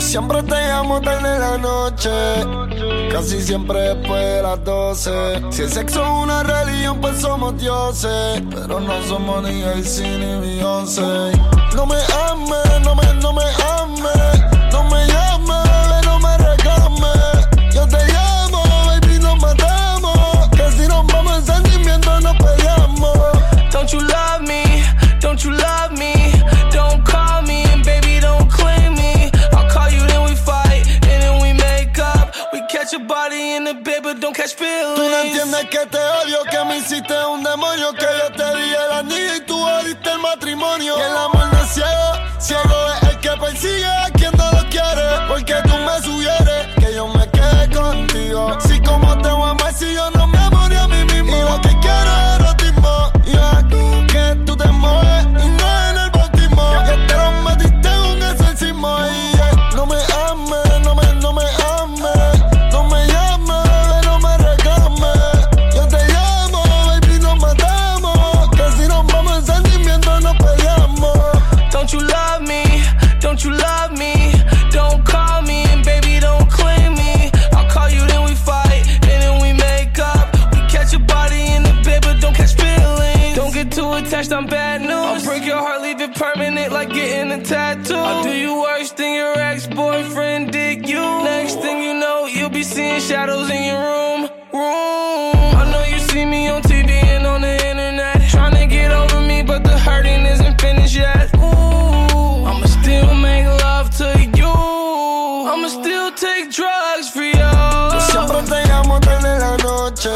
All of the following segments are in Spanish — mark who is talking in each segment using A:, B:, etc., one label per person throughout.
A: Siempre te llamo tarde la noche. Casi siempre después de las 12. Si el sexo es una religión, pues somos dioses. Pero no somos ni el ni Beyoncé. No me ames, no me, no me demonio, que yo te di el anillo y tú diste el matrimonio. Y el amor no es ciego, ciego es el que persigue
B: shadows in your room. Room. I know you see me on TV and on the internet. Trying to get over me, but the hurting isn't finished yet. Ooh, I'ma still make love to you. I'ma still take drugs for you.
A: Yo siempre te llamo tarde en la noche.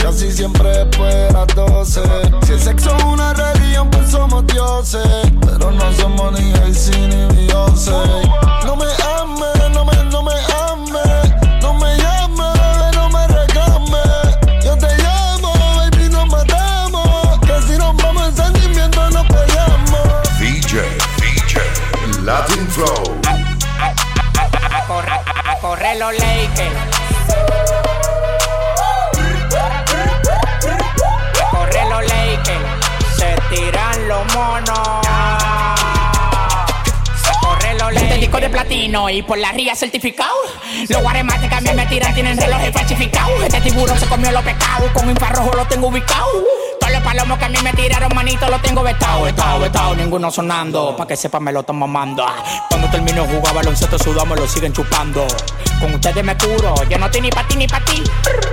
A: Casi siempre después de las 12. Si el sexo es una religión, pues somos dioses. Pero no somos ni Jay-Z ni Beyoncé. No me
C: correr los Lakers. A correr los Lakers. Se tiran los monos. A correr los Lakers. Este disco de platino y por la ría certificado. Los guaremates mí me tiran tienen relojes falsificados. Este tiburón se comió los pecados. Con infrarrojo lo tengo ubicado. Todos los palomos que a mí me tiraron, manito, los tengo vetado, vetado, vetado. Ninguno sonando, pa' que sepa me lo están mamando. Cuando termino de jugar baloncesto sudamos, lo siguen chupando. Con ustedes me curo, yo no estoy ni pa' ti ni pa' ti.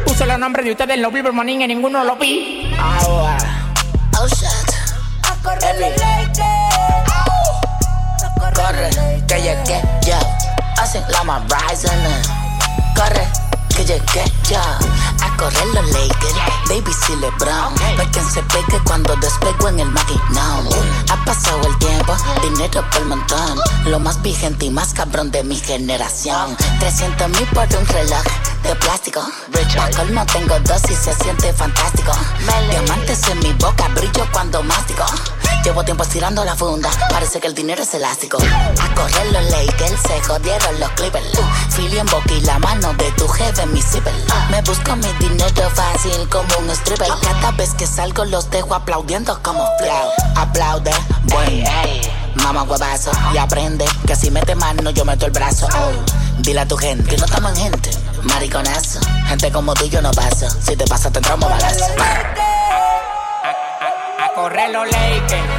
C: Puse los nombres de ustedes en los Billboard Morning y ninguno lo vi. Ahora.
D: Oh shit. Epi. Corre, que llegué ya. Hacen la más rising. Corre, que llegué ya. A correr los Lakers, baby si LeBron. No hay quien se pegue cuando despego en el maquinón. Ha pasado el tiempo, dinero por montón. Lo más vigente y más cabrón de mi generación. 300 mil por un reloj de plástico. Pa' colmo tengo dos y se siente fantástico. Diamantes en mi boca, brillo cuando mastico. Llevo tiempo estirando la funda, parece que el dinero es elástico. A correr los Lakers, se jodieron los Clippers. Philly en boca y la mano de tu jefe en mi zipper. Me busco mi dinero fácil como un stripper. Cada vez que salgo los dejo aplaudiendo como flow. Aplaude, buen, mamá huevazo. Y aprende que si mete mano yo meto el brazo. Oh, dile a tu gente que no estamos en gente. Mariconazo, gente como tú yo no paso. Si te pasa te entramos balazo.
C: A correr los Lakers.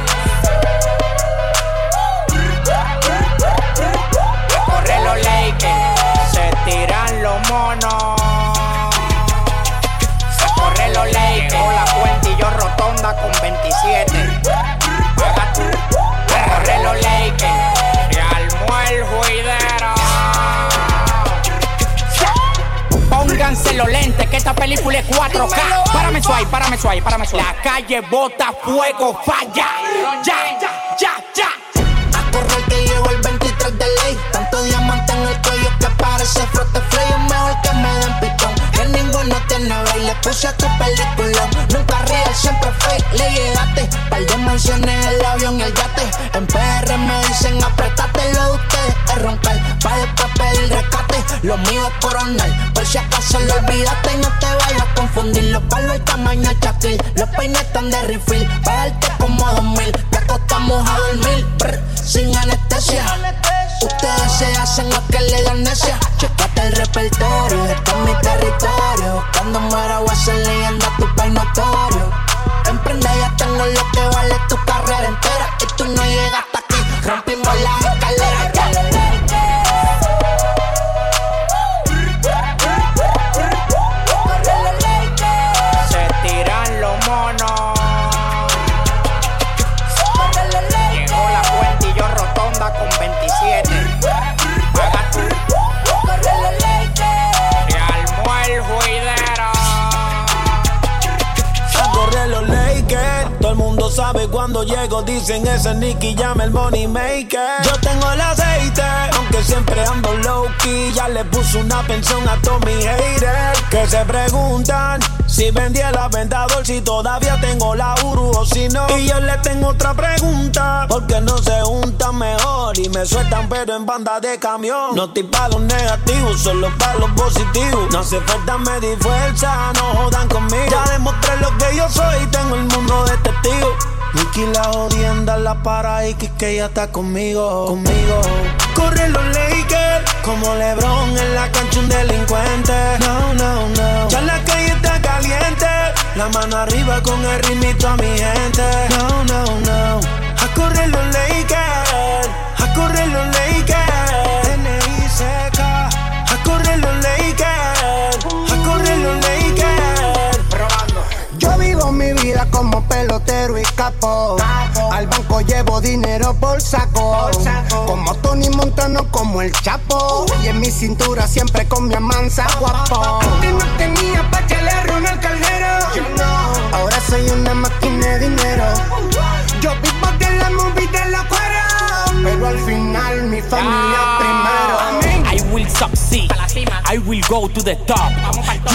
C: Los Lakers. Se tiran los monos. A correr los Lakers. Llegó la cuenta y yo rotonda con 27. Paga tú. A correr los Lakers. Se armó el juidero. Pónganse los lentes que esta película es 4K. Párame suave, párame suave, párame suave. La calle bota fuego, falla. Ya.
E: Ley. Tanto diamante en el cuello que parece frote. Es mejor que me den pitón. Que ninguno tiene baile. Puse a tu película. Nunca real, siempre fake. Le llegaste. Par de mansiones, el avión y el yate. En PR me dicen apretate lo de ustedes. Es roncar. Pa' después pedir rescate. Lo mío es coronel. Por si acaso lo olvidaste y no te vayas a confundir. Los palos y tamaño chaquil. Los peines están de refill. Pa' darte como dos mil. Te acostamos a dormir. brr, sin anestesia. Se hacen lo que le dan necia. Checate el repertorio, esto es mi territorio. Cuando muera voy a ser leyenda, tu país notorio. Emprende, ya tengo lo que
F: cuando llego, dicen ese Nicky llama el money maker. Yo tengo el aceite, aunque siempre ando low key. Ya le puse una pensión a todos mis haters que se preguntan si vendí el aventador, si todavía tengo la Uru o si no. Y yo le tengo otra pregunta, porque no se juntan mejor y me sueltan pero en banda de camión. No estoy para los negativos, solo para los positivos. No hace falta medir fuerza, no jodan conmigo. Ya demostré lo que yo soy, tengo el mundo de testigos. Nicky la jodienda la para y que ella está conmigo, conmigo. Corre los Lakers, como LeBron en la cancha un delincuente. No, no, no. Ya la calle está caliente, la mano arriba con el ritmito a mi gente. No, no, no. A correr los Lakers, a correr los Lakers.
E: Como pelotero y capo. Al banco llevo dinero por saco. Como Tony Montano, como el Chapo. Y en mi cintura siempre con mi amansa guapo. Antes no tenía pa' que le el caldero. Ahora soy una máquina de dinero. Yo vivo de la movie de la cuera. Pero al final mi familia.
C: Succeed. I will go to the top.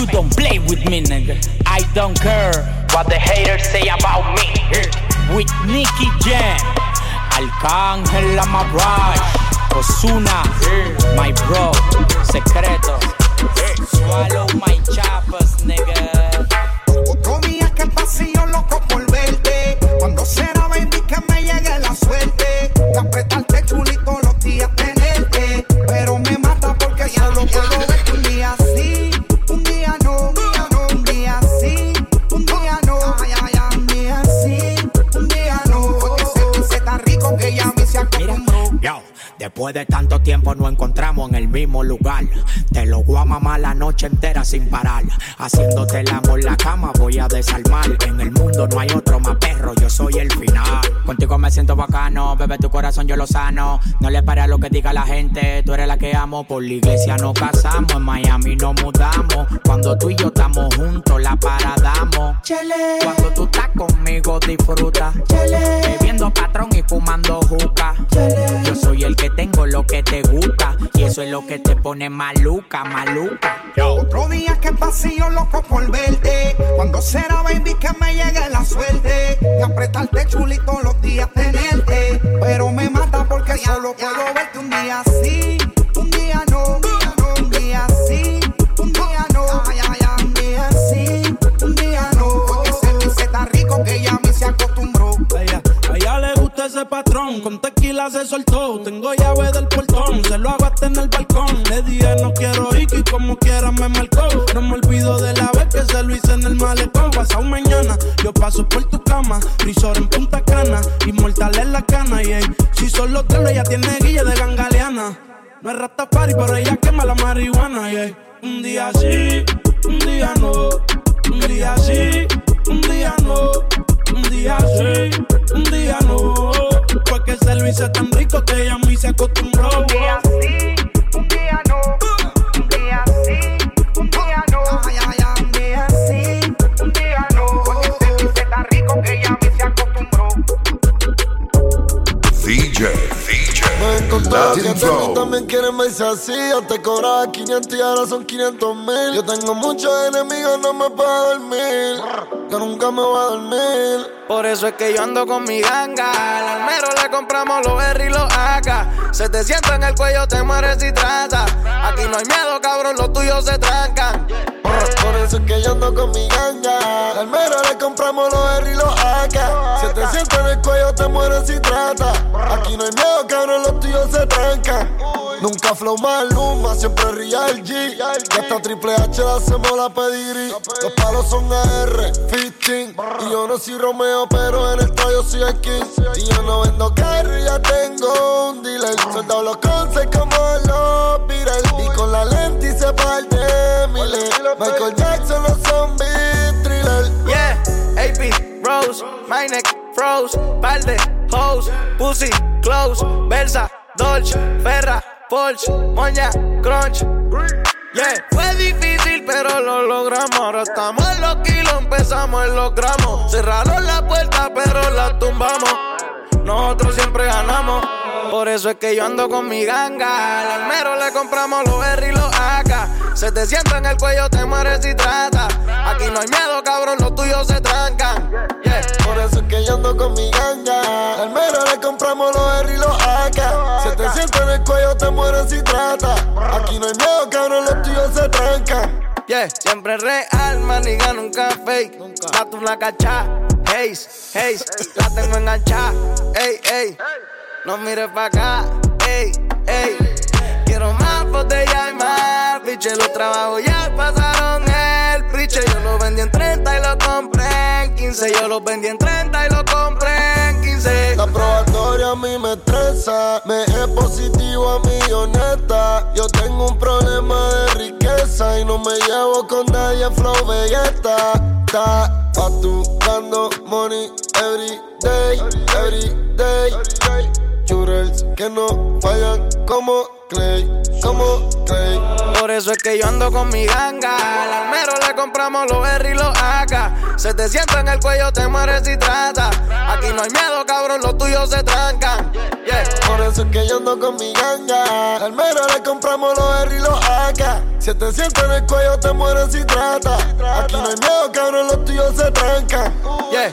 C: You don't play with me, nigga. I don't care what the haters say about me. With Nicky Jam, Arcángel Amabraj, Osuna, my bro, secreto. Después de tanto tiempo nos encontramos en el mismo lugar. Te lo voy a mamar la noche entera sin parar. Haciéndote el amor en la cama voy a desarmar. En el mundo no hay otro más perro, yo soy el final. Contigo me siento bacano, bebé tu corazón yo lo sano. No le pare a lo que diga la gente, tú eres la que amo. Por la iglesia nos casamos, en Miami nos mudamos. Cuando tú y yo estamos juntos, la paradamos. Cuando tú estás conmigo, disfruta. Bebiendo patrón y fumando juca. Yo soy el que tengo lo que te gusta. Y eso es lo que te pone maluca, maluca.
E: Otro día que pasillo loco por verte. Cuando será, baby, que me llegue la suerte. De apretarte chulito los días tenerte. Pero me mata porque solo puedo verte un día sí, un día no. Un día sí, un día no. Un día sí, un día no. Porque ese dulce tan rico que ya me se acostumbró.
F: A ella, a ella le gusta ese patrón, con tequila se soltó. Tengo llave me. No me olvido de la vez que se lo hice en el malecón. Pasado mañana, yo paso por tu cama. Risor en Punta Cana, inmortal en la cana. Y ey, si solo te ella tiene guilla de gangaleana. No es Rastafari, pero ella quema la marihuana. Y ey, un día sí, un día no. Un día sí, un día no. Un día sí, un día no. Porque ese lo hice tan rico que ella mí se acostumbró.
A: También quieres verse así. Antes cobraba 500 y ahora son 500 mil. Yo tengo muchos enemigos, no me puedo dormir. Que nunca me voy a dormir.
B: Por eso es que yo ando con mi ganga. Al almero le compramos los R y los AK. Se te sienta en el cuello, te mueres si trata. Aquí no hay miedo, cabrón, los tuyos se trancan.
A: Por, eso es que yo ando con mi ganga. Al mero le compramos los R y los AK. Si te sientes en el cuello, te mueres si trata. Aquí no hay miedo, cabrón, los tuyos se trancan. La flow más luma, siempre real G. Y hasta Triple H la hacemos la pedigrí. Los palos son AR, 15. Y yo no soy Romeo, pero en el estadio soy el King. Y yo no vendo carry, ya tengo un dealer. Soldado los concepts como los Beatles. Y con la lente y se parte miles. Michael Jackson, los zombies, thriller.
B: Yeah, AP, Rose, my neck, froze, balde, hose, pussy, close, Versa, Dolce, Ferra, Porsche, Moña, Crunch. Yeah, fue difícil, pero lo logramos. Ahora estamos en los kilos, empezamos en los gramos. Cerraron la puerta, pero la tumbamos. Nosotros siempre ganamos. Por eso es que yo ando con mi ganga. Al almero le compramos los R y los AK. Se te sienta en el cuello, te mueres si trata. Aquí no hay miedo, cabrón, los tuyos se trancan. Yeah.
A: Por eso es que yo ando con mi ganga. Al mero le compramos los R y los AK. Se te sienta en el cuello, te mueres si trata. Aquí no hay miedo, cabrón, los tuyos se trancan.
B: Yeah, siempre real, maniga, nunca fake. Date una cacha, haze, haze, la tengo enganchada, ey, ey. No mires pa' acá, ey, ey. Quiero más botella y más, los trabajos ya pasaron el priche. Yo lo vendí en 30 y lo compré en 15. Yo lo vendí en 30 y lo compré en 15.
A: La probatoria a mí me estresa, me es positivo a mí honesta. Yo tengo un problema de riqueza y no me llevo con nadie flow belleta. Está facturando money every day, every day. Churels que no fallan como Clay, como.
B: Por eso es que yo ando con mi ganga. Al almero le compramos los R y los AK. Se te sienta en el cuello, te mueres si trata. Aquí no hay miedo, cabrón, los tuyos se trancan. Yeah.
A: Por eso es que yo ando con mi ganga. Al mero le compramos los R y los AK. Si te sienta en el cuello, te mueres si trata. Aquí no hay miedo, cabrón, los tuyos se trancan.
B: Yeah,